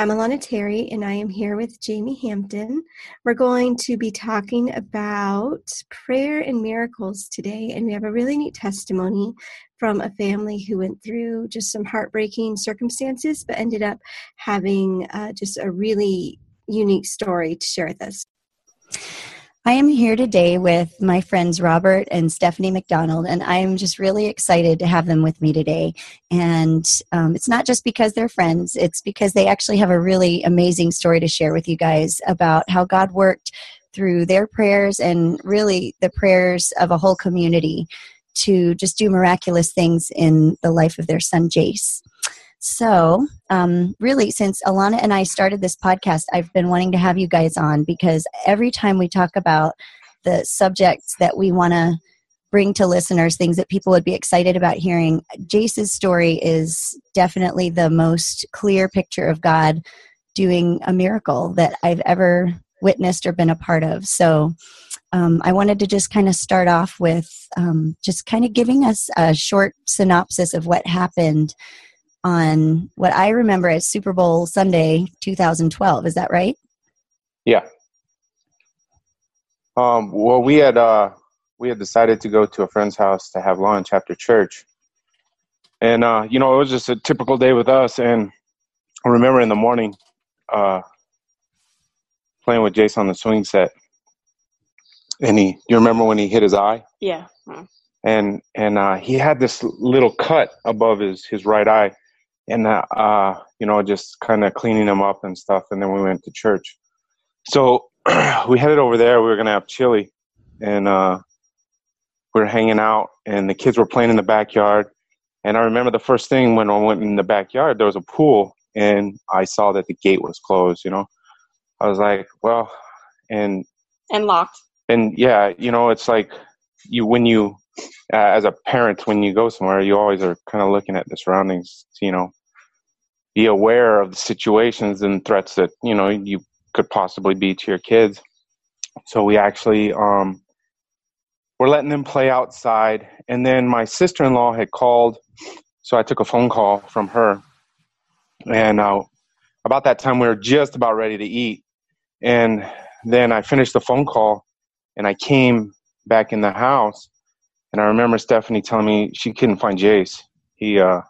I'm Alana Terry, and I am here with Jamie Hampton. We're going to be talking about prayer and miracles today, and we have a really neat testimony from a family who went through just some heartbreaking circumstances, but ended up having uh, just a really unique story to share with us. I am here today with my friends Robert and Stephanie McDonald, and I'm just really excited to have them with me today. And um, it's not just because they're friends, it's because they actually have a really amazing story to share with you guys about how God worked through their prayers and really the prayers of a whole community to just do miraculous things in the life of their son Jace. So, um, really, since Alana and I started this podcast, I've been wanting to have you guys on because every time we talk about the subjects that we want to bring to listeners, things that people would be excited about hearing, Jace's story is definitely the most clear picture of God doing a miracle that I've ever witnessed or been a part of. So, um, I wanted to just kind of start off with um, just kind of giving us a short synopsis of what happened on what I remember as Super Bowl Sunday 2012. Is that right? Yeah. Um, well, we had uh, we had decided to go to a friend's house to have lunch after church, and uh, you know it was just a typical day with us. And I remember in the morning uh, playing with Jason on the swing set, and he. You remember when he hit his eye? Yeah. And and uh, he had this little cut above his his right eye, and uh, uh, you know just kind of cleaning them up and stuff and then we went to church. So we headed over there we were gonna have chili and uh, we were hanging out and the kids were playing in the backyard. And i remember the first thing when i went in the backyard there was a pool and i saw that the gate was closed you know? I was like well and and locked. And yeah you know it's like you when you uh, as a parent when you go somewhere you always are kind of looking at the surroundings you know be aware of the situations and threats that you know you could possibly be to your kids. So we actually um, we're letting them play outside, and then my sister in law had called, so I took a phone call from her, and uh, about that time we were just about ready to eat, and then I finished the phone call, and I came back in the house, and I remember Stephanie telling me she couldn't find Jace. He uh,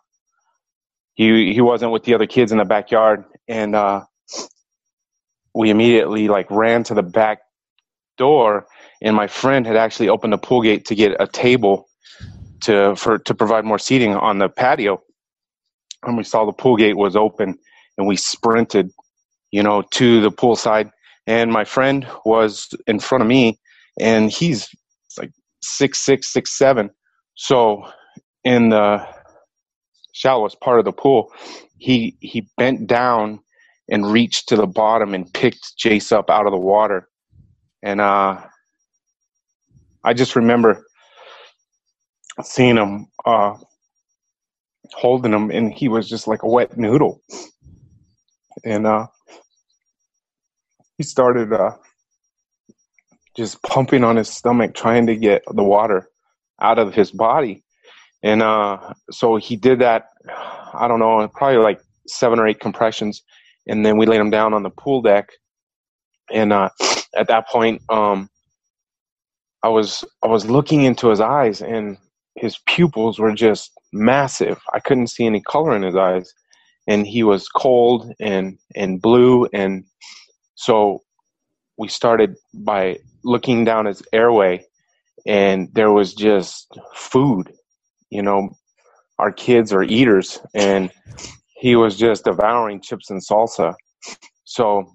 he he wasn't with the other kids in the backyard, and uh, we immediately like ran to the back door. And my friend had actually opened the pool gate to get a table to for to provide more seating on the patio. And we saw the pool gate was open, and we sprinted, you know, to the pool side. And my friend was in front of me, and he's like six six six seven. So in the shallowest part of the pool, he he bent down and reached to the bottom and picked Jace up out of the water. And uh, I just remember seeing him uh, holding him, and he was just like a wet noodle. And uh, he started uh, just pumping on his stomach, trying to get the water out of his body. And uh, so he did that, I don't know, probably like seven or eight compressions. And then we laid him down on the pool deck. And uh, at that point, um, I was I was looking into his eyes, and his pupils were just massive. I couldn't see any color in his eyes, and he was cold and and blue. And so we started by looking down his airway, and there was just food you know, our kids are eaters, and he was just devouring chips and salsa. So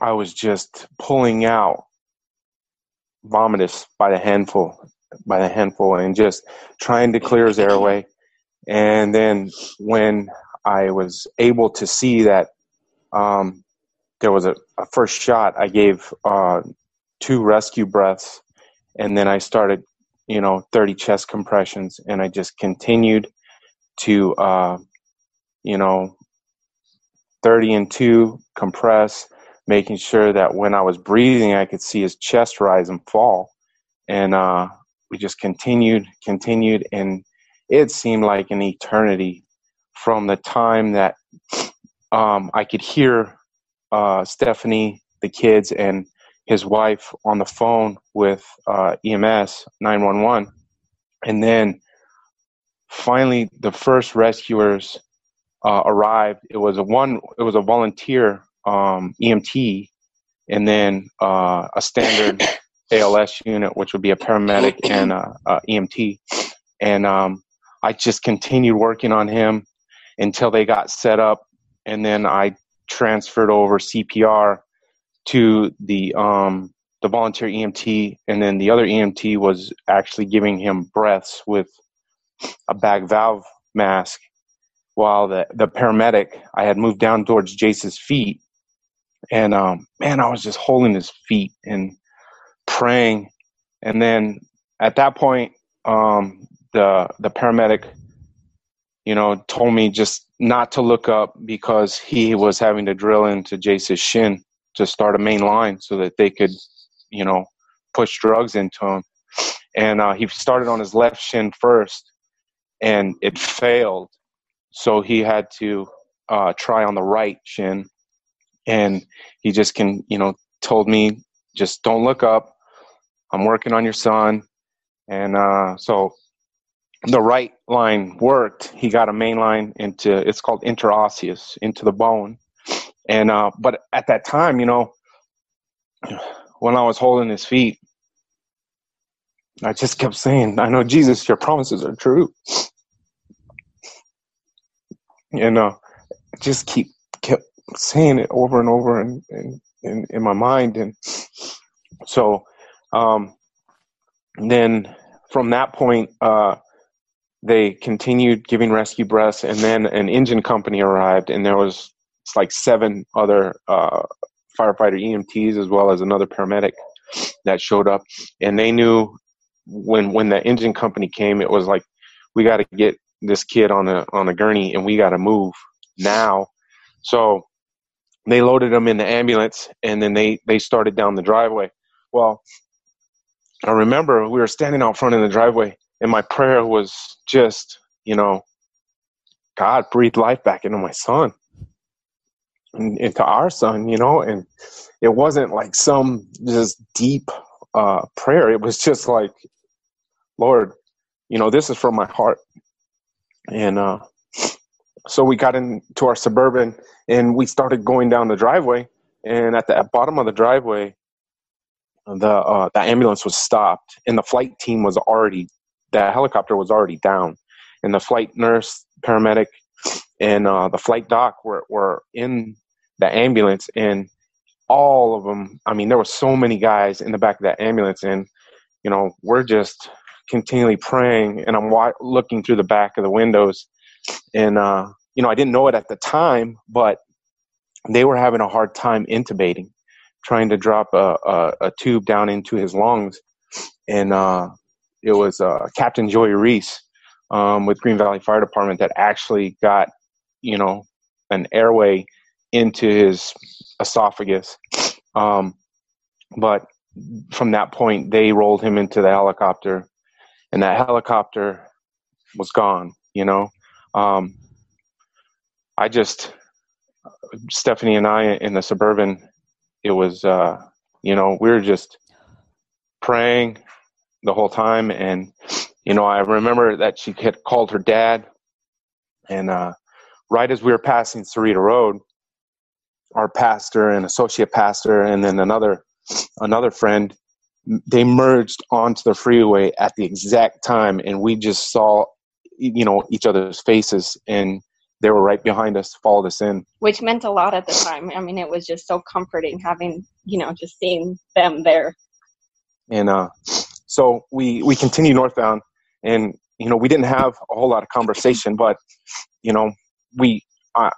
I was just pulling out vomitus by the handful, by the handful, and just trying to clear his airway. And then when I was able to see that um, there was a, a, first shot, I gave uh, two rescue breaths, and then I started you know 30 chest compressions and i just continued to uh, you know 30 and 2 compress making sure that when i was breathing i could see his chest rise and fall and uh, we just continued continued and it seemed like an eternity from the time that um, I could hear uh, Stephanie, the kids, and his wife on the phone with uh, EMS 911. And then finally, the first rescuers uh, arrived. It was a one. It was a volunteer um, EMT, and then uh, a standard ALS unit, which would be a paramedic and a, a EMT. And um, I just continued working on him until they got set up, and then I transferred over CPR to the um, the volunteer EMT, and then the other EMT was actually giving him breaths with a bag valve mask, while the the paramedic I had moved down towards Jace's feet, and um, man, I was just holding his feet and praying, and then at that point, um, the the paramedic, you know, told me just not to look up because he was having to drill into Jace's shin to start a main line so that they could, you know, push drugs into him. And uh, he started on his left shin first, and it failed. So he had to uh, try on the right shin, and he just can, you know, told me just don't look up. I'm working on your son, and uh, so the right line worked. He got a main line into it's called interosseous into the bone, and uh, but at that time, you know, when I was holding his feet, I just kept saying, "I know Jesus, your promises are true," and uh, just keep kept saying it over and over in in, in, in my mind, and so um, then from that point. Uh, they continued giving rescue breaths and then an engine company arrived and there was like seven other uh, firefighter EMTs as well as another paramedic that showed up, and they knew when when the engine company came, it was like we got to get this kid on a on a gurney and we got to move now. So they loaded him in the ambulance and then they they started down the driveway. Well, I remember we were standing out front in the driveway and my prayer was just, you know, God breathe life back into my son into our son, you know, and it wasn't like some just deep uh, prayer. It was just like, Lord, you know, this is from my heart. And uh, so we got into our suburban and we started going down the driveway. And at the bottom of the driveway, the uh, the ambulance was stopped, and the flight team was already, the helicopter was already down, and the flight nurse, paramedic, and uh, the flight doc were, were in the ambulance and all of them i mean there were so many guys in the back of that ambulance and you know we're just continually praying and i'm wa- looking through the back of the windows and uh, you know i didn't know it at the time but they were having a hard time intubating trying to drop a, a, a tube down into his lungs and uh, it was uh, captain joey reese um, with green valley fire department that actually got you know an airway into his esophagus. Um, but from that point, they rolled him into the helicopter, and that helicopter was gone. You know, um, I just Stephanie and I in the suburban. It was, uh, you know, we were just praying the whole time, and you know, I remember that she had called her dad, and uh, right as we were passing Sarita Road, our pastor and associate pastor and then another another friend they merged onto the freeway at the exact time and we just saw you know each other's faces and they were right behind us followed us in. Which meant a lot at the time. I mean it was just so comforting having you know just seeing them there. And uh so we we continued northbound and you know we didn't have a whole lot of conversation but you know we uh,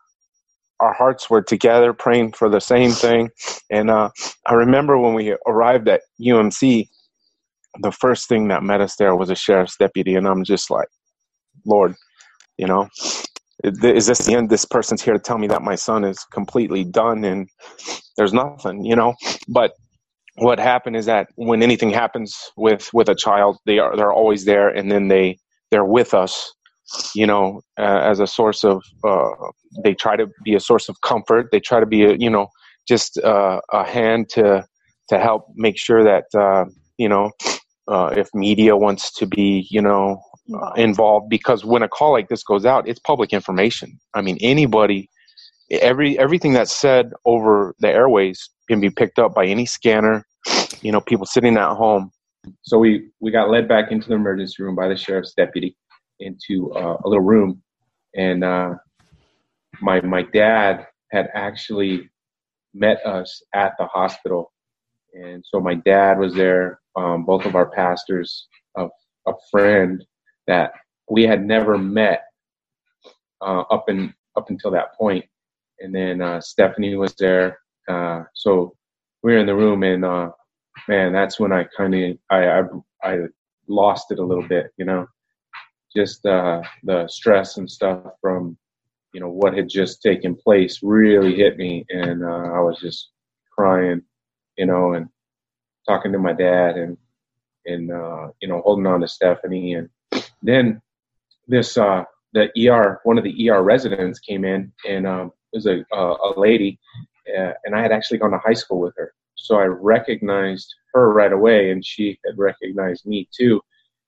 our hearts were together praying for the same thing. And uh, I remember when we arrived at UMC, the first thing that met us there was a sheriff's deputy, and I'm just like, Lord, you know, is this the end? This person's here to tell me that my son is completely done and there's nothing, you know. But what happened is that when anything happens with with a child, they are they're always there, and then they they're with us you know, uh, as a source of. Uh, they try to be a source of comfort. They try to be a, you know, just uh, a hand to to help make sure that uh, you know uh, if media wants to be you know uh, involved because when a call like this goes out, it's public information. I mean, anybody, every everything that's said over the airways can be picked up by any scanner. You know, people sitting at home. So we we got led back into the emergency room by the sheriff's deputy into uh, a little room, and uh, my my dad had actually met us at the hospital, and so my dad was there. Um, both of our pastors, a, a friend that we had never met uh, up and up until that point, and then uh, Stephanie was there. Uh, so we were in the room, and uh, man, that's when I kind of I, I, I lost it a little bit, you know, just uh, the stress and stuff from you know what had just taken place really hit me, and uh, I was just crying, you know, and talking to my dad and and uh, you know holding on to Stephanie, and then this uh, the ER one of the ER residents came in, and um, it was a a lady, uh, and I had actually gone to high school with her, so I recognized her right away, and she had recognized me too,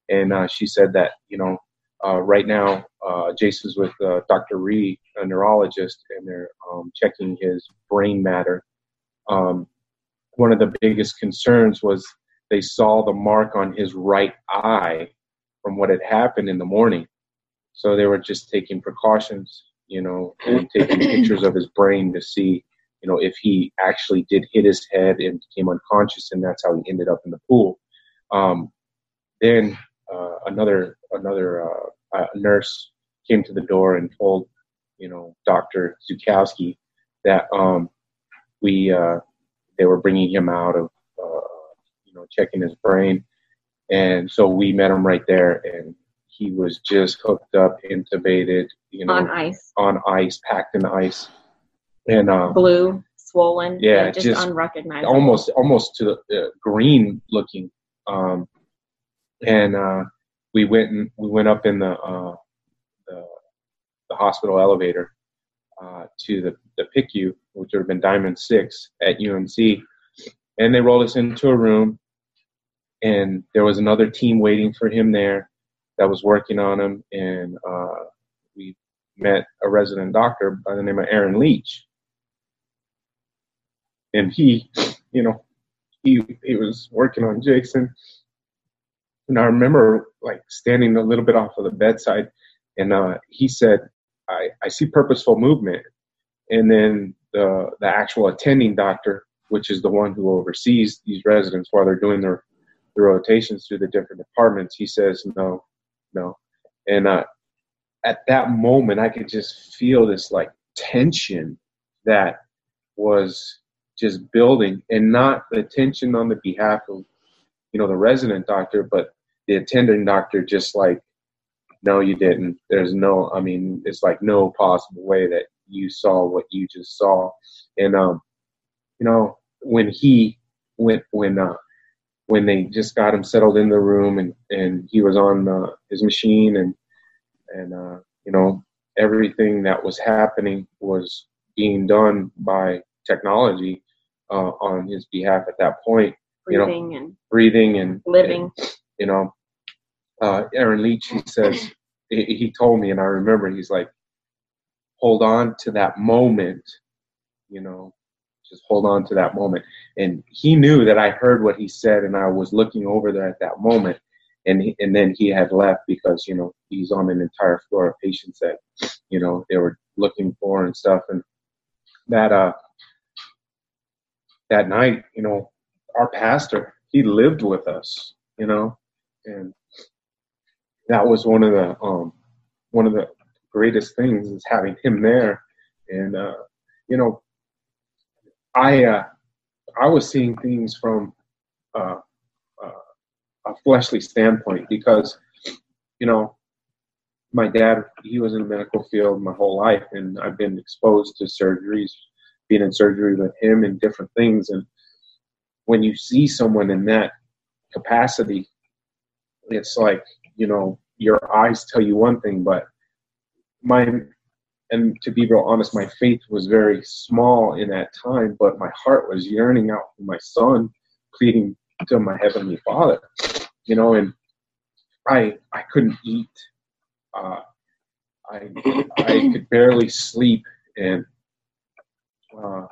and uh, she said that you know uh, right now, uh, Jason's with uh, Dr. Ree, a neurologist, and they're um, checking his brain matter. Um, one of the biggest concerns was they saw the mark on his right eye from what had happened in the morning. So they were just taking precautions, you know, and taking pictures of his brain to see, you know, if he actually did hit his head and became unconscious, and that's how he ended up in the pool. Um, then uh, another another uh, nurse came to the door and told you know Dr. Zukowski that um, we uh, they were bringing him out of uh, you know checking his brain, and so we met him right there, and he was just hooked up, intubated, you know, on ice, on ice, packed in ice, and uh, blue, swollen, yeah, just, just unrecognizable, almost almost to the uh, green looking. Um, and uh, we went and we went up in the uh, the, the, hospital elevator uh, to the the PICU, which would have been Diamond Six at UMC, and they rolled us into a room, and there was another team waiting for him there that was working on him, and uh, we met a resident doctor by the name of Aaron Leach, and he, you know, he he was working on Jason and I remember like standing a little bit off of the bedside, and uh, he said, I, "I see purposeful movement." And then the the actual attending doctor, which is the one who oversees these residents while they're doing their their rotations through the different departments, he says, "No, no." And uh, at that moment, I could just feel this like tension that was just building, and not the tension on the behalf of you know the resident doctor, but the attending doctor just like, no, you didn't. There's no, I mean, it's like no possible way that you saw what you just saw. And, um, you know, when he went, when, uh, when they just got him settled in the room and, and he was on uh, his machine and, and, uh, you know, everything that was happening was being done by technology uh, on his behalf at that point. Breathing you know, and breathing and living. And, you know, uh, Aaron Leach, he says, he, told me, and I remember, he's like, hold on to that moment, you know, just hold on to that moment. And he knew that I heard what he said, and I was looking over there at that moment. And he, and then he had left because you know he's on an entire floor of patients that you know they were looking for and stuff. And that uh that night, you know, our pastor he lived with us, you know, and that was one of the um, one of the greatest things is having him there, and uh, you know, I uh, I was seeing things from uh, uh, a fleshly standpoint because you know my dad he was in the medical field my whole life and I've been exposed to surgeries, being in surgery with him and different things. And when you see someone in that capacity it's like you know your eyes tell you one thing but my and to be real honest, my faith was very small in that time, but my heart was yearning out for my son, pleading to my heavenly Father, you know, and I I couldn't eat, uh, I I could barely sleep, and uh,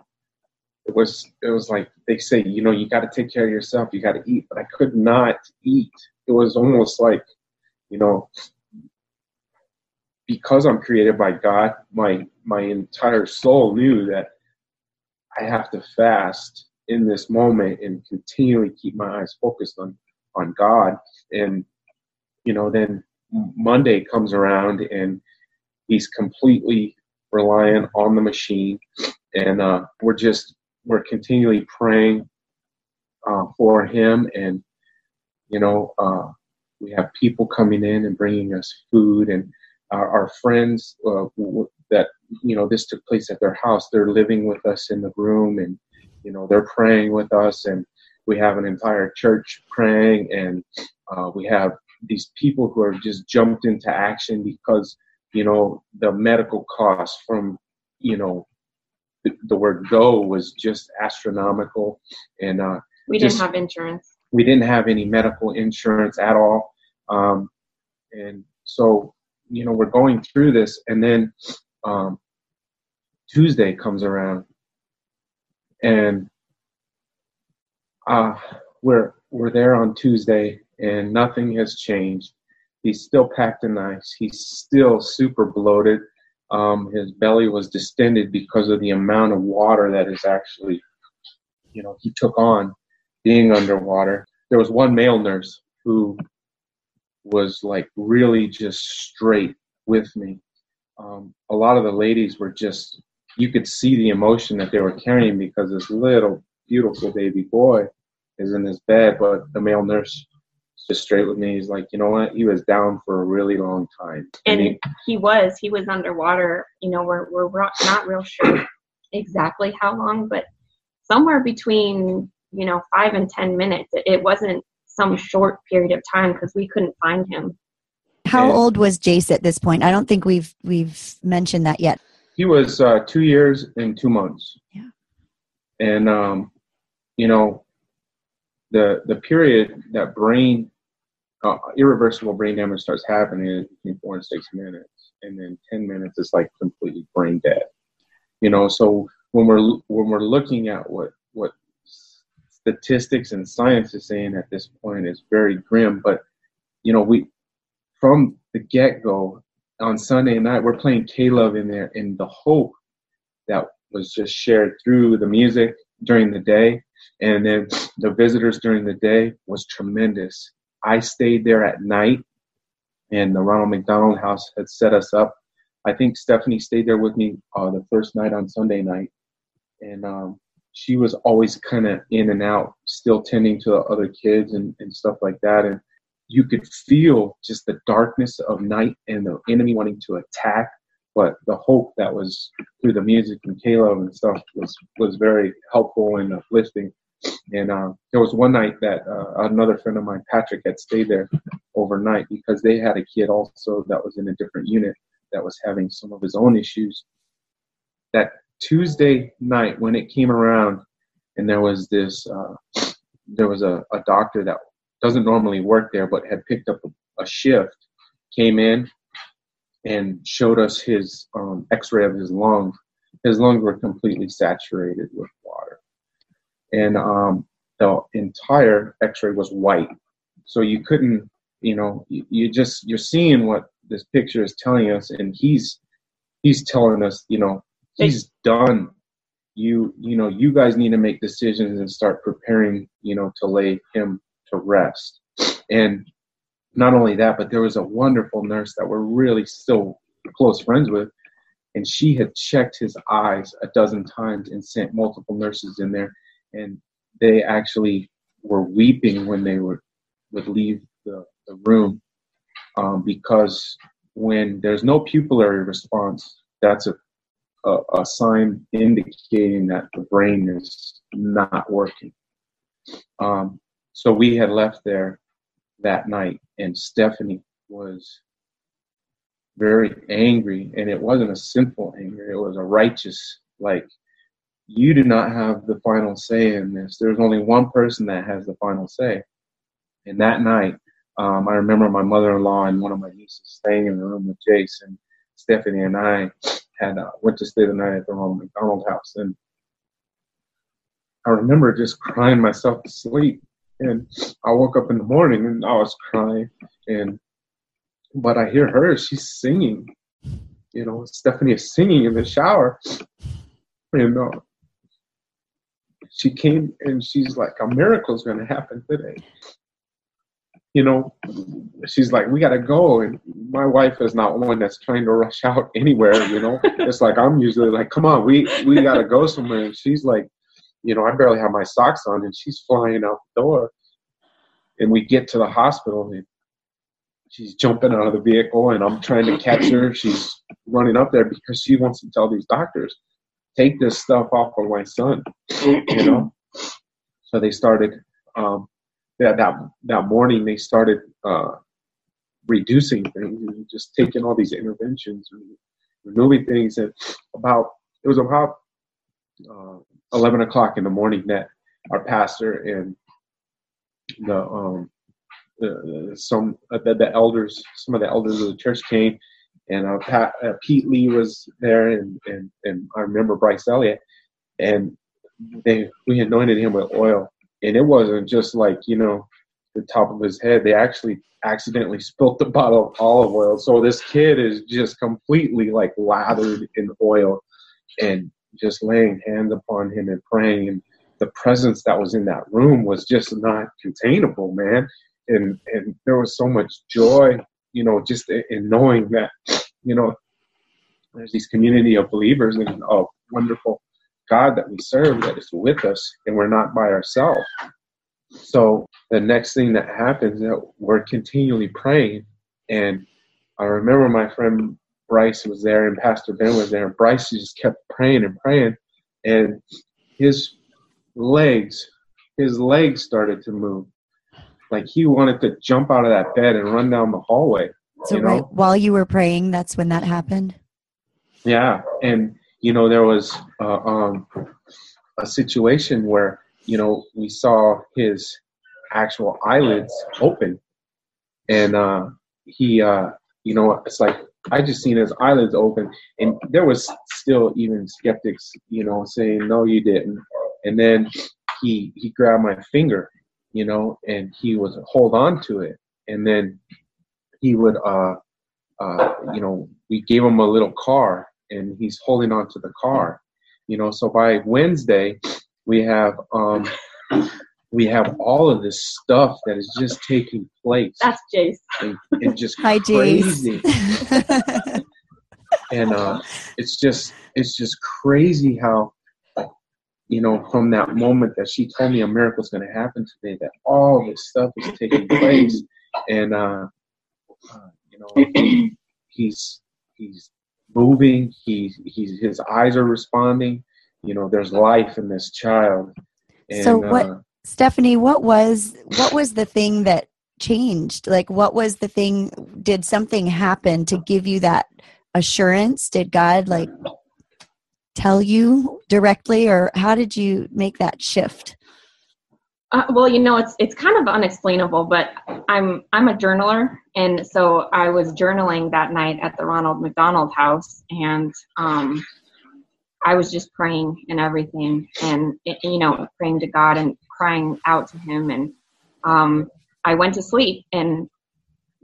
it was it was like they say, you know, you got to take care of yourself, you got to eat, but I could not eat. It was almost like, you know, because I'm created by God, my my entire soul knew that I have to fast in this moment and continually keep my eyes focused on on God. And you know, then Monday comes around and he's completely reliant on the machine, and uh, we're just we're continually praying uh, for him, and you know, uh, we have people coming in and bringing us food and our, our friends uh, that you know this took place at their house they're living with us in the room and you know they're praying with us and we have an entire church praying and uh, we have these people who have just jumped into action because you know the medical costs from you know the, the word go was just astronomical and uh, we didn't have insurance we didn't have any medical insurance at all um, and so you know, we're going through this, and then um, Tuesday comes around, and uh, we're we're there on Tuesday, and nothing has changed. He's still packed in ice. He's still super bloated. Um, his belly was distended because of the amount of water that is actually, you know, he took on being underwater. There was one male nurse who was like really just straight with me. Um, a lot of the ladies were just, you could see the emotion that they were carrying because this little beautiful baby boy is in his bed, but the male nurse just straight with me. He's like, you know what? He was down for a really long time. And he, he was, he was underwater. You know, we're, we're not real sure exactly how long, but somewhere between, you know, five and 10 minutes. It wasn't some short period of time because we couldn't find him. How and old was Jace at this point? I don't think we've we've mentioned that yet. He was uh, two years and two months. Yeah. And um, you know, the the period that brain uh, irreversible brain damage starts happening in four and six minutes, and then ten minutes is like completely brain dead. You know, so when we're when we're looking at what what statistics and science is saying at this point is very grim. But you know, we from the get go on Sunday night we're playing K-Love in there, and the hope that was just shared through the music during the day, and then the visitors during the day was tremendous. I stayed there at night, and the Ronald McDonald House had set us up. I think Stephanie stayed there with me uh, the first night on Sunday night, and um, she was always kind of in and out, still tending to other kids and, and stuff like that. And you could feel just the darkness of night and the enemy wanting to attack. But the hope that was through the music and K-Love and stuff was, was very helpful and uplifting. And uh, there was one night that uh, another friend of mine, Patrick, had stayed there overnight because they had a kid also that was in a different unit that was having some of his own issues. That Tuesday night when it came around, and there was this, uh, there was a, a doctor that doesn't normally work there, but had picked up a, a shift, came in and showed us his um, X-ray of his lungs. His lungs were completely saturated with water, and um, the entire X-ray was white. So you couldn't, you know, you, you just you're seeing what this picture is telling us, and he's he's telling us, you know, he's done. You you know you guys need to make decisions and start preparing you know to lay him to rest. And not only that but there was a wonderful nurse that we're really still close friends with and she had checked his eyes a dozen times and sent multiple nurses in there and they actually were weeping when they would would leave the, the room um, because when there's no pupillary response that's a a, a sign indicating that the brain is not working. Um, so we had left there that night, and Stephanie was very angry, and it wasn't a sinful anger; it was a righteous, like, you do not have the final say in this. There's only one person that has the final say. And that night, um, I remember my mother-in-law and one of my nieces staying in the room with Jason, Stephanie, and I had uh, went to stay the night at the Ronald McDonald House, and I remember just crying myself to sleep. And I woke up in the morning and I was crying, and but I hear her, she's singing. You know, Stephanie is singing in the shower, and uh, she came and she's like, a miracle's going to happen today. You know, she's like, we got to go. And my wife is not one that's trying to rush out anywhere. You know, it's like I'm usually like, come on, we we got to go somewhere. And she's like, you know, I barely have my socks on, and she's flying out the door. And we get to the hospital, and she's jumping out of the vehicle, and I'm trying to catch her. She's running up there because she wants to tell these doctors, take this stuff off of my son, you know. So they started. Um, yeah, that that morning they started uh, reducing things and just taking all these interventions and removing things. And about it was about uh, 11 o'clock in the morning that our pastor and the um the, some uh, the, the elders some of the elders of the church came and uh, Pat, uh, Pete Lee was there and, and and I remember Bryce Elliott. And they we anointed him with oil. And it wasn't just like you know the top of his head. They actually accidentally spilt the bottle of olive oil. So this kid is just completely like lathered in oil and just laying hands upon him and praying. And the presence that was in that room was just not containable man. And and there was so much joy you know just in knowing that you know there's this community of believers and a wonderful god that we serve that is with us and we're not by ourselves. So the next thing that happens that we're continually praying. And i remember my friend Bryce was there and Pastor Ben was there, and Bryce just kept praying and praying, and his legs, his legs started to move, like he wanted to jump out of that bed and run down the hallway. So you know? right while you were praying, that's when that happened. Yeah, and you know there was uh, um, a situation where you know we saw his actual eyelids open, and uh, he, uh, you know, it's like I just seen his eyelids open, and there was still even skeptics, you know, saying no, you didn't. And then he he grabbed my finger, you know, and he was hold on to it, and then he would, uh, uh, you know, we gave him a little car, and he's holding on to the car, you know. So by Wednesday, we have um, we have all of this stuff that is just taking place. That's Jace. And, and just Hi, crazy. and uh, it's just it's just crazy how you know from that moment that she told me a miracle is going to happen today that all this stuff is taking place and uh, uh, you know he's he's moving he's he's his eyes are responding you know there's life in this child and, so what uh, Stephanie, what was what was the thing that changed? Like what was the thing did something happen to give you that assurance? Did God like tell you directly or how did you make that shift? Uh, well, you know, it's it's kind of unexplainable, but I'm I'm a journaler, and so I was journaling that night at the Ronald McDonald House, and um, I was just praying and everything, and you know, praying to God and crying out to him and um, i went to sleep and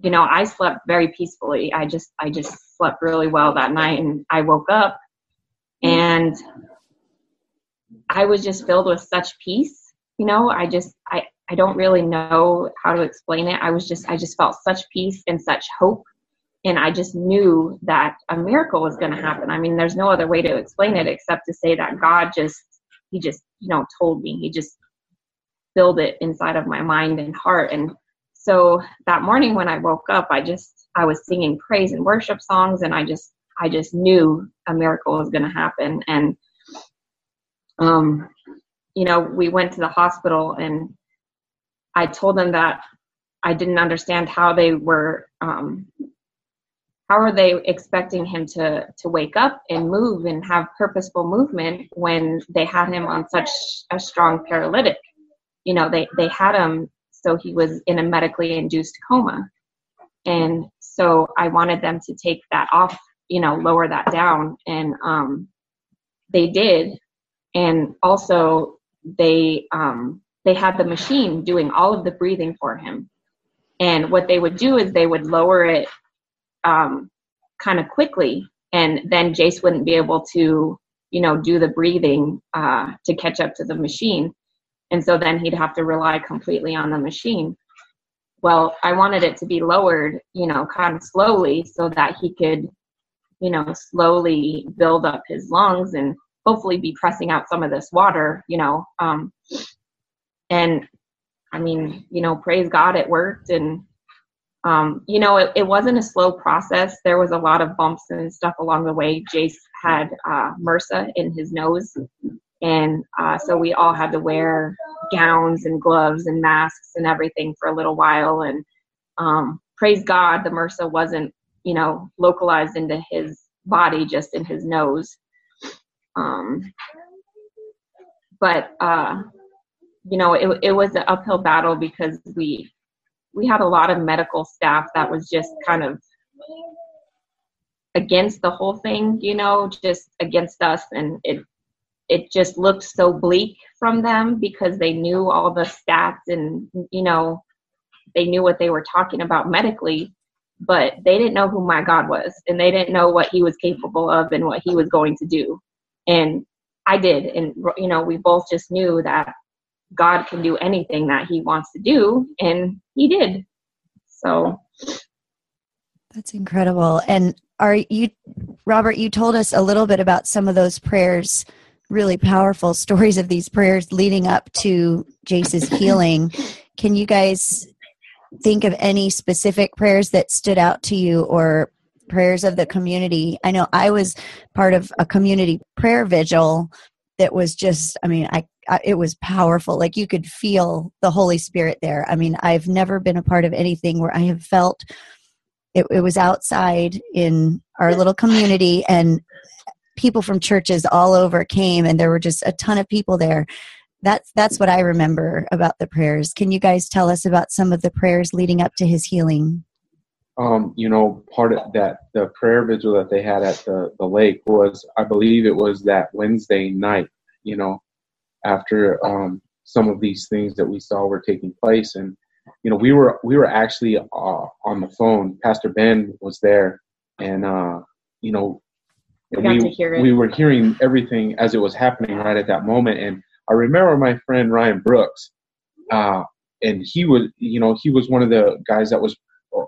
you know i slept very peacefully i just i just slept really well that night and i woke up Mm-hmm. and i was just filled with such peace you know i just i i don't really know how to explain it. I was just i just felt such peace and such hope. And i just knew that a miracle was going to happen. I mean there's no other way to explain it except to say that god just he just you know told me. He just filled it inside of my mind and heart. And so that morning when I woke up, I just I was singing praise and worship songs, and I just I just knew a miracle was going to happen. And um, you know, we went to the hospital, and I told them that I didn't understand how they were um, how are they expecting him to to wake up and move and have purposeful movement when they had him on such a strong paralytic you know they they had him so he was in a medically induced coma and so i wanted them to take that off you know lower that down and um they did and also they um they had the machine doing all of the breathing for him and what they would do is they would lower it um, kind of quickly, and then Jace wouldn't be able to, you know, do the breathing uh, to catch up to the machine. And so then he'd have to rely completely on the machine. Well, I wanted it to be lowered, you know, kind of slowly so that he could, you know, slowly build up his lungs and hopefully be pressing out some of this water, you know. Um, and I mean, you know, praise God, it worked. And, um, you know, it, it wasn't a slow process. There was a lot of bumps and stuff along the way. Jace had uh, MRSA in his nose. And uh, so we all had to wear gowns and gloves and masks and everything for a little while. And um, praise God, the MRSA wasn't, you know, localized into his body, just in his nose. Um, but uh, you know, it, it was an uphill battle because we we had a lot of medical staff that was just kind of against the whole thing, you know, just against us, and it it just looked so bleak from them because they knew all the stats and you know they knew what they were talking about medically but they didn't know who my god was and they didn't know what he was capable of and what he was going to do and i did and you know we both just knew that God can do anything that he wants to do and he did. So that's incredible. And are you Robert, you told us a little bit about some of those prayers, really powerful stories of these prayers leading up to Jace's healing. Can you guys think of any specific prayers that stood out to you or prayers of the community? I know I was part of a community prayer vigil that was just i mean I, I, it was powerful. Like you could feel the holy spirit there. I mean i've never been a part of anything where i have felt it, it was outside in our little community and people from churches all over came and there were just a ton of people there that's that's what i remember about the prayers. Can you guys tell us about some of the prayers leading up to his healing? Um, you know, part of that the prayer vigil that they had at the, the lake was, I believe it was that Wednesday night, you know, after um, some of these things that we saw were taking place, and you know, we were we were actually uh, on the phone. Pastor Ben was there, and uh, you know, we, we, we were hearing everything as it was happening right at that moment. And I remember my friend Ryan Brooks, uh, and he was, you know, he was one of the guys that was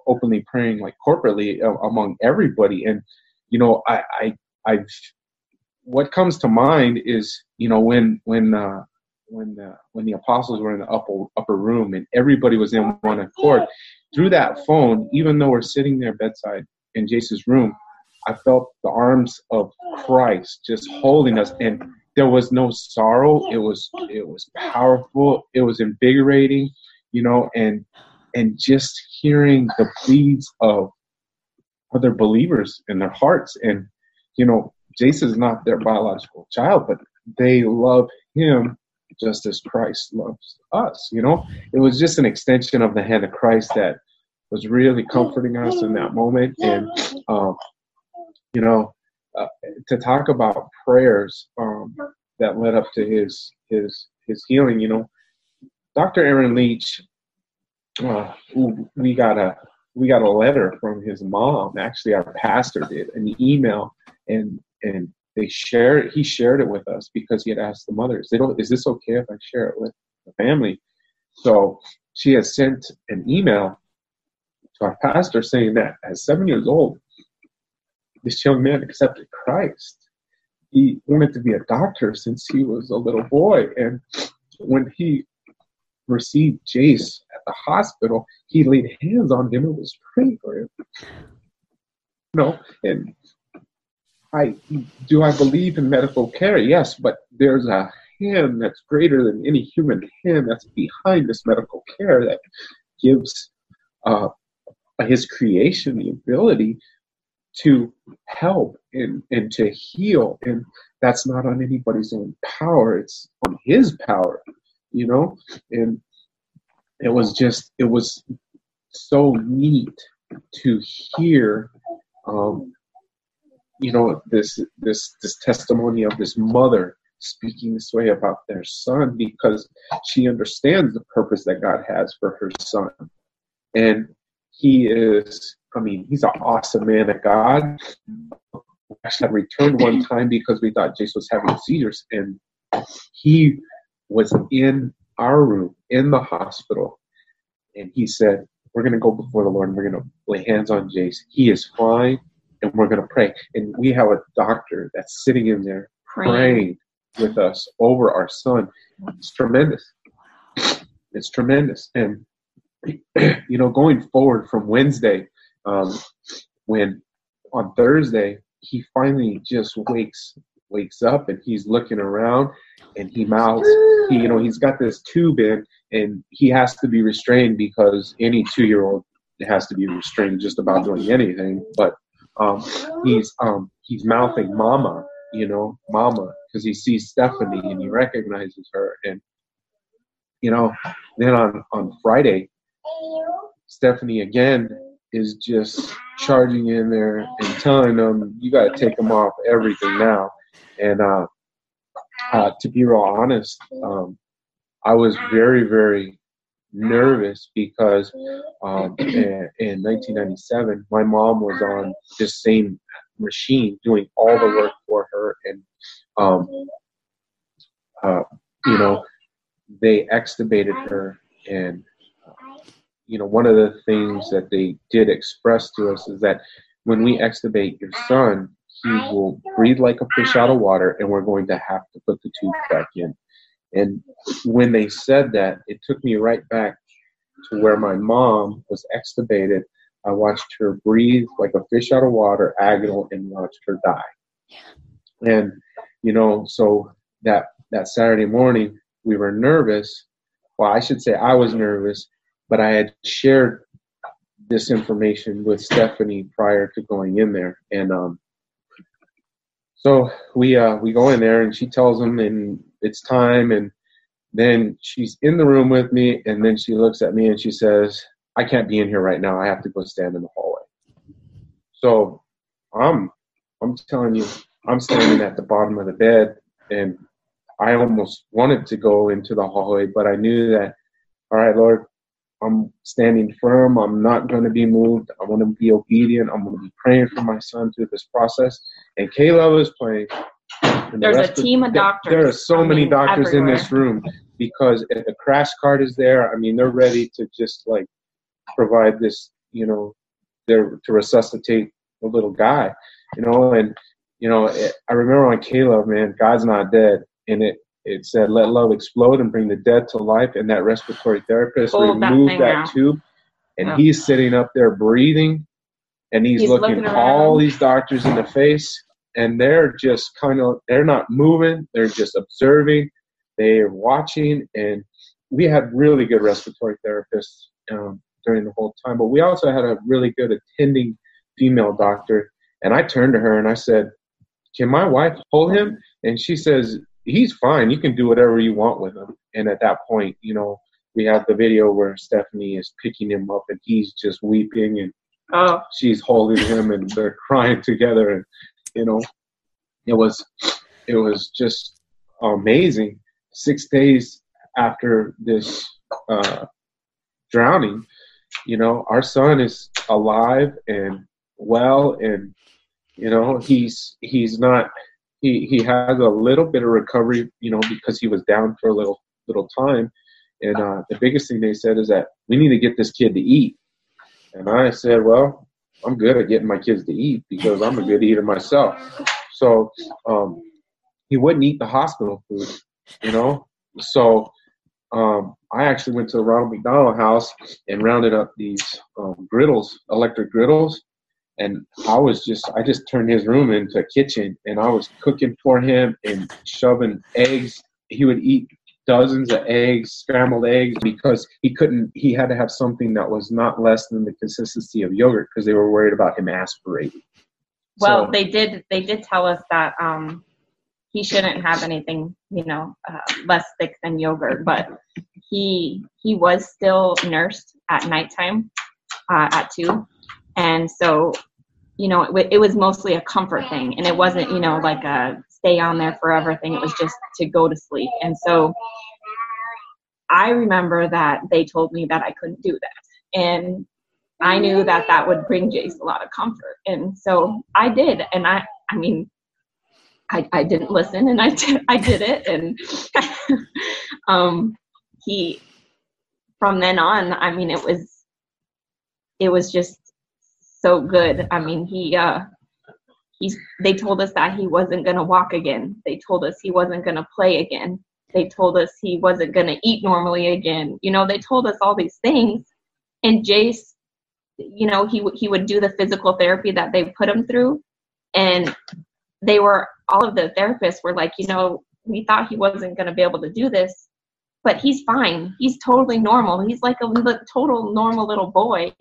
openly praying like corporately uh, among everybody. And you know i i i what comes to mind is you know when when uh when the when the apostles were in the upper upper room and everybody was in one accord through that phone even though we're sitting there bedside in Jace's room i felt the arms of christ just holding us. And there was no sorrow it was it was powerful it was invigorating you know and and just hearing the pleas of other believers in their hearts. And, you know, Jason is not their biological child, but they love him just as Christ loves us. You know, it was just an extension of the hand of Christ that was really comforting us in that moment. And, um, you know, uh, to talk about prayers um, that led up to his his his healing, you know, Dr. Aaron Leach uh, we got a we got a letter from his mom. Actually, our pastor did an email, and and they shared. He shared it with us because he had asked the mothers, "They don't. Is this okay if I share it with the family?" So she has sent an email to our pastor saying that at seven years old, this young man accepted Christ. He wanted to be a doctor since he was a little boy, and when he received Jace at the hospital, he laid hands on him and was praying for him. no, and I do I believe in medical care? Yes, but there's a hand that's greater than any human hand that's behind this medical care that gives uh, his creation the ability to help and, and to heal. And that's not on anybody's own power, it's on his power, you know? And it was just, it was so neat to hear um, you know this this this testimony of this mother speaking this way about their son because she understands the purpose that God has for her son. And he is, I mean, he's an awesome man of God. We actually returned one time because we thought Jason was having seizures, and he was in our room in the hospital, and he said, "We're going to go before the Lord, and we're going to lay hands on Jace. He is fine, and we're going to pray." And we have a doctor that's sitting in there praying, praying with us over our son. It's tremendous. It's tremendous, and you know, going forward from Wednesday, um, when on Thursday he finally just wakes wakes up and he's looking around and he mouths he, you know he's got this tube in and he has to be restrained because any two year old has to be restrained just about doing anything. But um, he's um, he's mouthing mama you know mama because he sees stephanie and he recognizes her. And you know then on on friday Stephanie again is just charging in there and telling them, you got to take them off everything now. And uh, uh, to be real honest, um, I was very, very nervous because um, in, in 1997, my mom was on this same machine doing all the work for her. And, um, uh, you know, they extubated her and you know, one of the things that they did express to us is that when we extubate your son, he will breathe like a fish out of water, and we're going to have to put the tube back in. And when they said that, it took me right back to where my mom was extubated. I watched her breathe like a fish out of water, agonal, and watched her die. And you know, so that that Saturday morning, we were nervous. Well, I should say I was nervous but I had shared this information with Stephanie prior to going in there, and um, so we uh, we go in there, and she tells them, and it's time, and then she's in the room with me, and then she looks at me and she says, "I can't be in here right now. I have to go stand in the hallway." So I'm I'm telling you, I'm standing at the bottom of the bed, and I almost wanted to go into the hallway, but I knew that, all right, Lord, I'm standing firm. I'm not going to be moved. I want to be obedient. I'm going to be praying for my son through this process. And Kayla is praying. There's the a team of doctors. There are so many doctors everywhere. in this room because if the crash cart is there, I mean, they're ready to just like provide this, you know, there to resuscitate a little guy, you know. And you know, it, I remember on K-Love, man, God's not dead, and it it said let love explode and bring the dead to life and that respiratory therapist Hold removed that, that tube and he's sitting up there breathing and he's, he's looking, looking all these doctors in the face and they're just kind of they're not moving they're just observing they're watching and we had really good respiratory therapists um, during the whole time but we also had a really good attending female doctor and i turned to her and i said can my wife hold him? And she says he's fine. You can do whatever you want with him. And at that point, you know, we have the video where Stephanie is picking him up and he's just weeping and oh. she's holding him and they're crying together. And, you know, it was, it was just amazing. Six days after this uh, drowning, you know, our son is alive and well and, you know, he's, he's not, he he has a little bit of recovery, you know, because he was down for a little little time. And uh, the biggest thing they said is that we need to get this kid to eat. And I said, well, I'm good at getting my kids to eat because I'm a good eater myself. So um, he wouldn't eat the hospital food, you know. So um, I actually went to the Ronald McDonald House and rounded up these um, griddles, electric griddles, and I was just I just turned his room into a kitchen and I was cooking for him and shoving eggs. He would eat dozens of eggs, scrambled eggs, because he couldn't he had to have something that was not less than the consistency of yogurt because they were worried about him aspirating. Well, So- they did. They did tell us that um, he shouldn't have anything, you know, uh, less thick than yogurt. But he he was still nursed at nighttime uh, at two, and so you know it, wa- it was mostly a comfort thing, and it wasn't you know like a stay on there forever thing. It was just to go to sleep, and so I remember that they told me that I couldn't do that, and I knew that that would bring Jace a lot of comfort, and so I did. And I, I mean, I, I didn't listen, and I did, I did it, and um, he, from then on, I mean, it was, it was just so good. I mean, he, uh, he's. They told us that he wasn't gonna walk again. They told us he wasn't gonna play again. They told us he wasn't gonna eat normally again. You know, they told us all these things, and Jace you know he would he would do the physical therapy that they put him through and they were all of the therapists were like you know we thought he wasn't to be able to do this but he's fine he's totally normal he's like a total normal little boy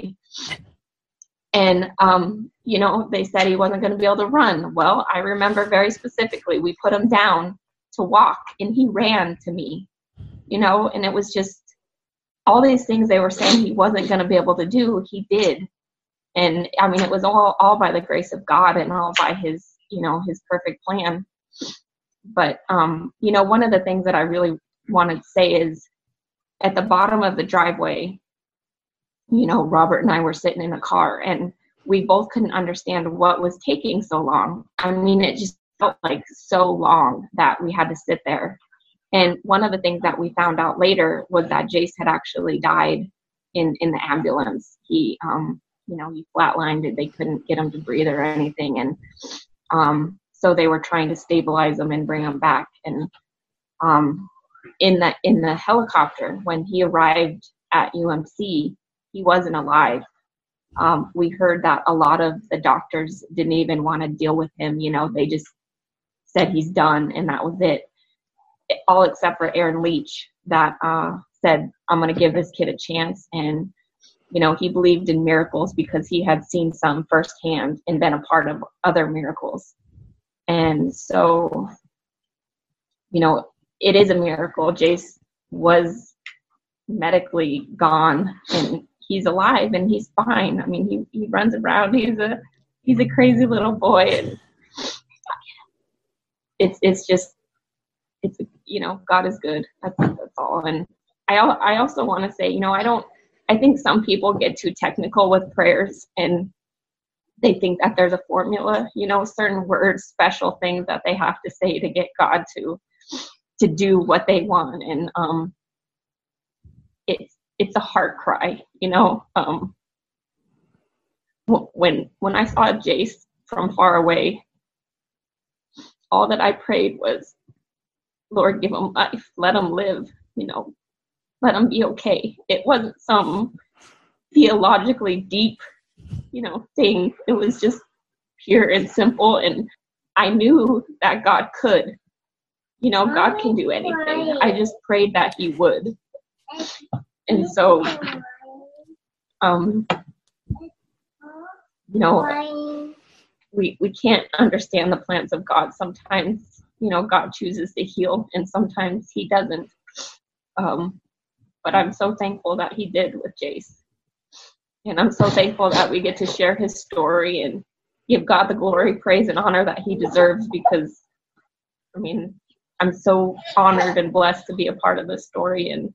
and um you know they said he wasn't going to be able to run well i remember very specifically we put him down to walk and he ran to me you know and it was just all these things they were saying he wasn't going to be able to do, he did. And I mean, it was all all by the grace of God and all by His, you know, His perfect plan. But um, you know, one of the things that I really wanted to say is, at the bottom of the driveway, you know, Robert and I were sitting in a car, and we both couldn't understand what was taking so long. I mean, it just felt like so long that we had to sit there and one of the things that we found out later was that Jace had actually died in in the ambulance. He, um, you know, he flatlined. They couldn't get him to breathe or anything, and um, so they were trying to stabilize him and bring him back. And um, in the in the helicopter, when he arrived at UMC, he wasn't alive. Um, we heard that a lot of the doctors didn't even want to deal with him. You know, they just said he's done, and that was it all except for Aaron Leach that uh, said, I'm going to give this kid a chance. And, you know, he believed in miracles because he had seen some firsthand and been a part of other miracles. And so, you know, it is a miracle. Jace was medically gone and he's alive and he's fine. I mean, he, he runs around. He's a, he's a crazy little boy. And it's, it's just, it's you know God is good. That's that's all. And I I also want to say you know I don't I think some people get too technical with prayers and they think that there's a formula. You know, certain words, special things that they have to say to get God to to do what they want. And um, it's a heart cry. You know, um, when when I saw Jace from far away, all that I prayed was Lord, give him life. Let him live. You know, let him be okay. It wasn't some theologically deep, you know, thing. It was just pure and simple. And I knew that God could. You know, God can do anything. I just prayed that He would. And so, um, you know, we we can't understand the plans of God. Sometimes you know god chooses to heal and sometimes he doesn't. Um, but i'm so thankful that he did with jace. And i'm so thankful that we get to share his story and give god the glory praise and honor that he deserves because i mean i'm so honored and blessed to be a part of this story and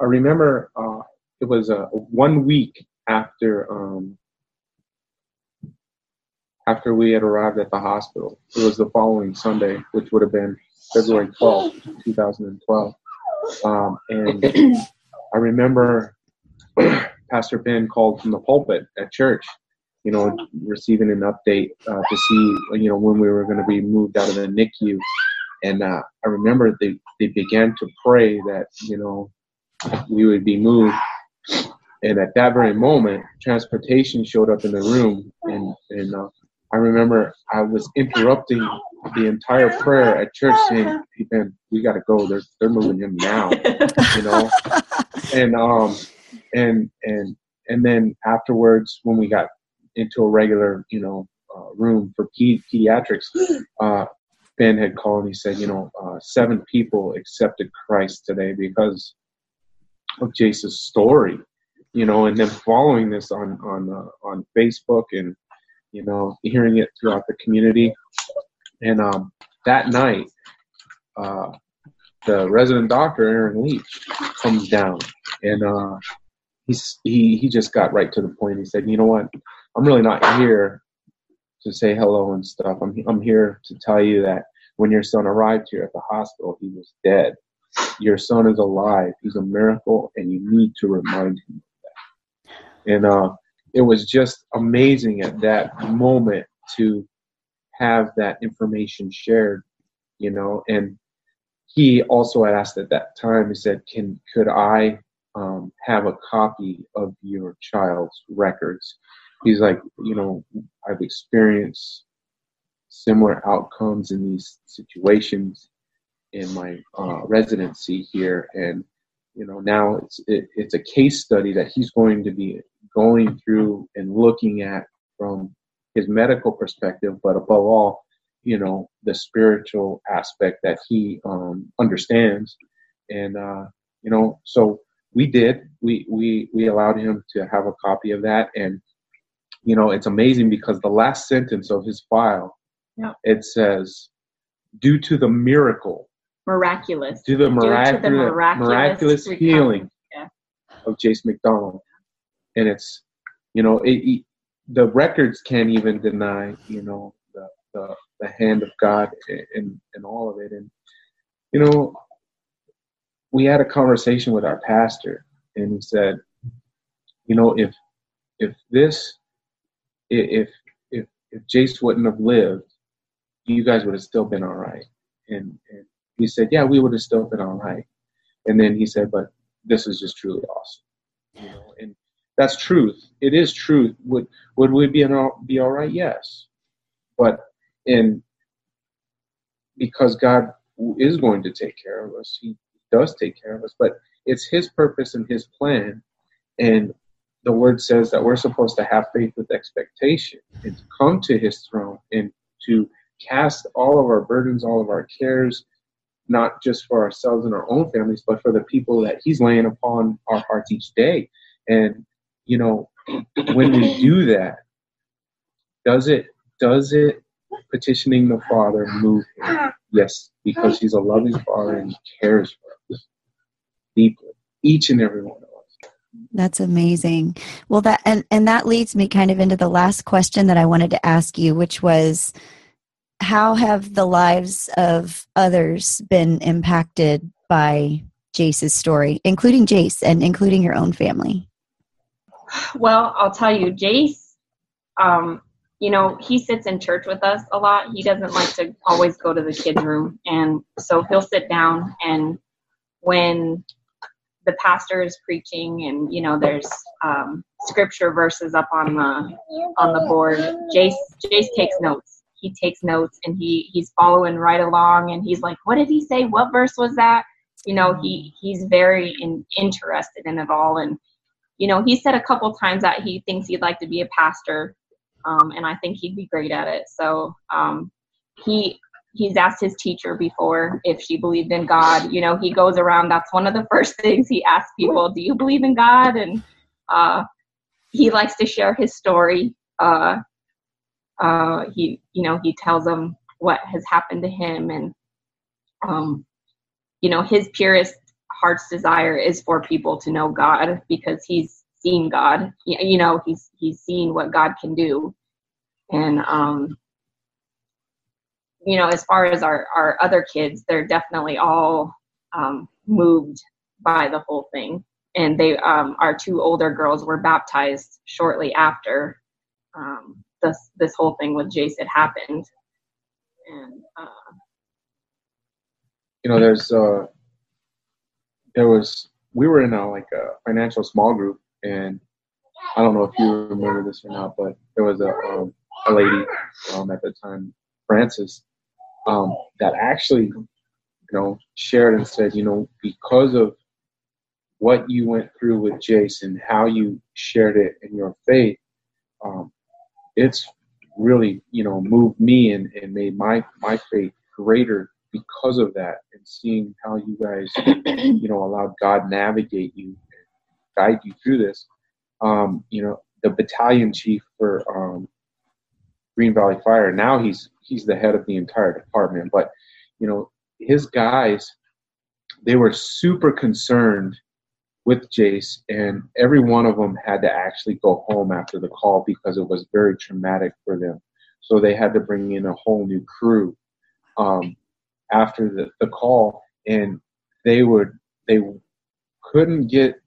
I remember uh, it was uh, one week after um, after we had arrived at the hospital. It was the following Sunday, which would have been February 12th, 2012. Um, and I remember Pastor Ben called from the pulpit at church, you know, receiving an update uh, to see, you know, when we were going to be moved out of the NICU. And uh, I remember they, they began to pray that, you know, we would be moved. And at that very moment, transportation showed up in the room, and and uh, I remember I was interrupting the entire prayer at church, saying, "Hey Ben, we got to go. They're they're moving him now," you know. And um, and and and then afterwards, when we got into a regular, you know, uh, room for pe- pediatrics, uh, Ben had called and he said, you know, uh, seven people accepted Christ today because of Jace's story, you know, and then following this on on uh, on Facebook and you know hearing it throughout the community, and um, that night, uh, the resident doctor Aaron Leach comes down and uh, he's he he just got right to the point. He said, you know what, I'm really not here to say hello and stuff. I'm I'm here to tell you that when your son arrived here at the hospital, he was dead. Your son is alive. He's a miracle, and you need to remind him of that. And uh, it was just amazing at that moment to have that information shared, you know. And he also asked at that time. He said, "Can could I um, have a copy of your child's records?" He's like, you know, I've experienced similar outcomes in these situations in my uh, residency here, and you know now it's it, it's a case study that he's going to be going through and looking at from his medical perspective, but above all, you know the spiritual aspect that he um, understands, and uh, you know so we did. We we we allowed him to have a copy of that. And you know it's amazing because the last sentence of his file yeah. it says due to the miracle Miraculous. to the Due to the miraculous, miraculous miraculous healing Yeah. of Jace McDonald. And it's, you know, it, it- the records can't even deny, you know, the, the, the hand of God in, in all of it. And, you know, we had a conversation with our pastor and he said, you know, if, if this, if, if, if Jace wouldn't have lived, you guys would have still been all right. And, and he said, yeah, we would have still been all right. And then he said, but this is just truly awesome. You know, and that's truth. It is truth. Would would we be all, be all right? Yes, but in because God is going to take care of us, He does take care of us. But it's His purpose and His plan, and the Word says that we're supposed to have faith with expectation and to come to His throne and to cast all of our burdens, all of our cares, not just for ourselves and our own families, but for the people that He's laying upon our hearts each day. And you know, when we do that, does it does it petitioning the Father move Him? Yes, because He's a loving Father and He cares for us deeply, each and every one of us. That's amazing. Well, that and and that leads me kind of into the last question that I wanted to ask you, which was how have the lives of others been impacted by Jace's story, including Jace and including your own family? Well, I'll tell you, Jace, um, you know, he sits in church with us a lot. He doesn't like to always go to the kids' room. And so he'll sit down and when the pastor is preaching and, you know, there's um, scripture verses up on the on the board, Jace Jace takes notes. He takes notes and he he's following right along and he's like, What did he say? What verse was that? You know, he he's very in, interested in it all and you know, he said a couple times that he thinks he'd like to be a pastor, um, and I think he'd be great at it. So um, he he's asked his teacher before if she believed in God. You know, he goes around. That's one of the first things he asks people: Do you believe in God? And uh, he likes to share his story. Uh, uh, he, you know, he tells them what has happened to him, and um, you know, his purest heart's desire is for people to know God because he's seen God. You know, he's he's seen what God can do, and um, you know, as far as our our other kids, they're definitely all um, moved by the whole thing. And they, um, our two older girls, were baptized shortly after um, this this whole thing with Jace had happened, and uh, You know, there's uh, there was we were in a like a financial small group, and I don't know if you remember this or not, but there was a um, a lady um, at the time, Frances, um, that actually, you know, shared and said, you know, because of what you went through with Jason, how you shared it in your faith, um, it's really, you know, moved me and, and made my, my faith greater because of that and seeing how you guys, you know, allowed God navigate you, guide you through this. Um, you know, the battalion chief for um, Green Valley Fire. Now he's he's the head of the entire department. But you know, his guys, they were super concerned with Jace, and every one of them had to actually go home after the call because it was very traumatic for them. So they had to bring in a whole new crew um, after the, the call, and they would they couldn't get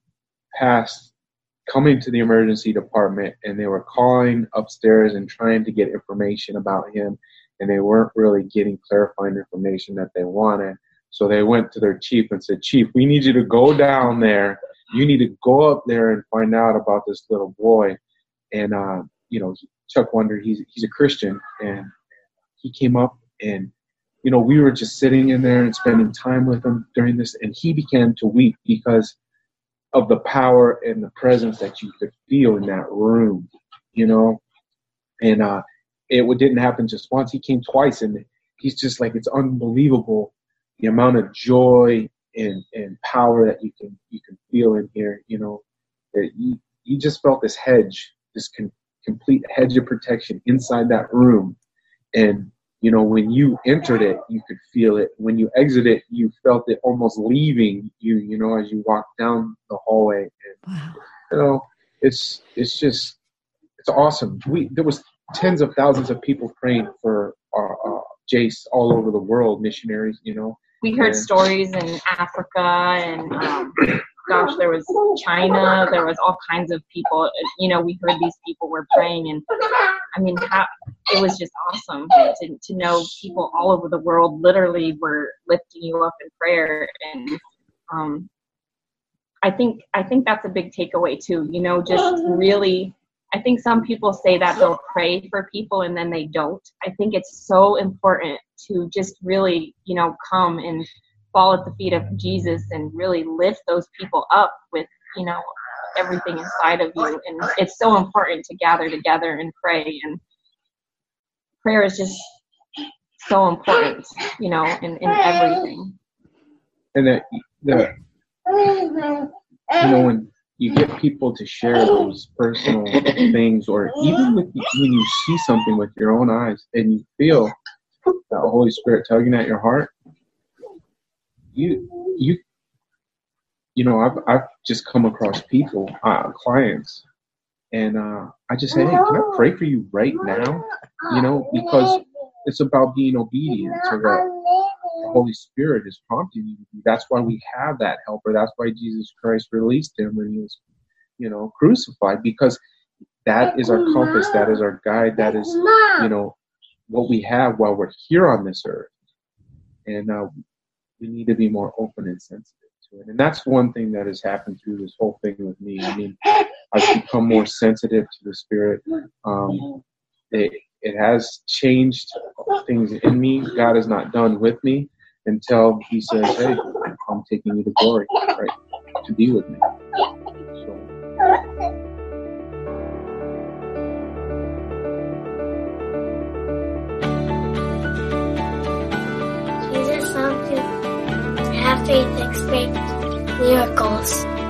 past coming to the emergency department and they were calling upstairs and trying to get information about him and they weren't really getting clarifying information that they wanted so they went to their chief and said chief we need you to go down there. You need to go up there and find out about this little boy. And uh, you know chuck wonder he's, he's a christian. And he came up and you know we were just sitting in there and spending time with him during this. And he began to weep because of the power and the presence that you could feel in that room, you know. And uh, it didn't happen just once; he came twice, and he's just like it's unbelievable the amount of joy and and power that you can you can feel in here. You know, that you you just felt this hedge, this con- complete hedge of protection inside that room, and you know, when you entered it, you could feel it. When you exited, it, you felt it almost leaving you, you know, as you walked down the hallway. And, wow. You know, it's, it's just, it's awesome. We, there was tens of thousands of people praying for uh, uh, Jace all over the world, missionaries, you know. We heard stories in Africa and um, gosh, there was China, there was all kinds of people. You know, we heard these people were praying, and I mean, how, it was just awesome to, to know people all over the world literally were lifting you up in prayer. And um, I think I think that's a big takeaway too. You know, just really. I think some people say that they'll pray for people and then they don't. I think it's so important to just really, you know, come and fall at the feet of Jesus and really lift those people up with, you know, everything inside of you. And it's so important to gather together and pray. And prayer is just so important, you know, in, in everything. And that the you know when you get people to share those personal things, or even with when you see something with your own eyes and you feel the Holy Spirit tugging at your heart, you you you know I've I've just come across people uh, clients and uh, I just say hey can I pray for you right now? You know because it's about being obedient to what the Holy Spirit is prompting you to. That's why we have that helper. That's why Jesus Christ released him when he was you know crucified because that is our compass that is our guide that is you know what we have while we're here on this earth and uh, we need to be more open and sensitive to it. And that's one thing that has happened through this whole thing with me. I mean, I've become more sensitive to the spirit. Um, it, it has changed things in me. God is not done with me until He says, "Hey, I'm taking you to glory, right? To be with me." So. Jesus, have faith expect miracles.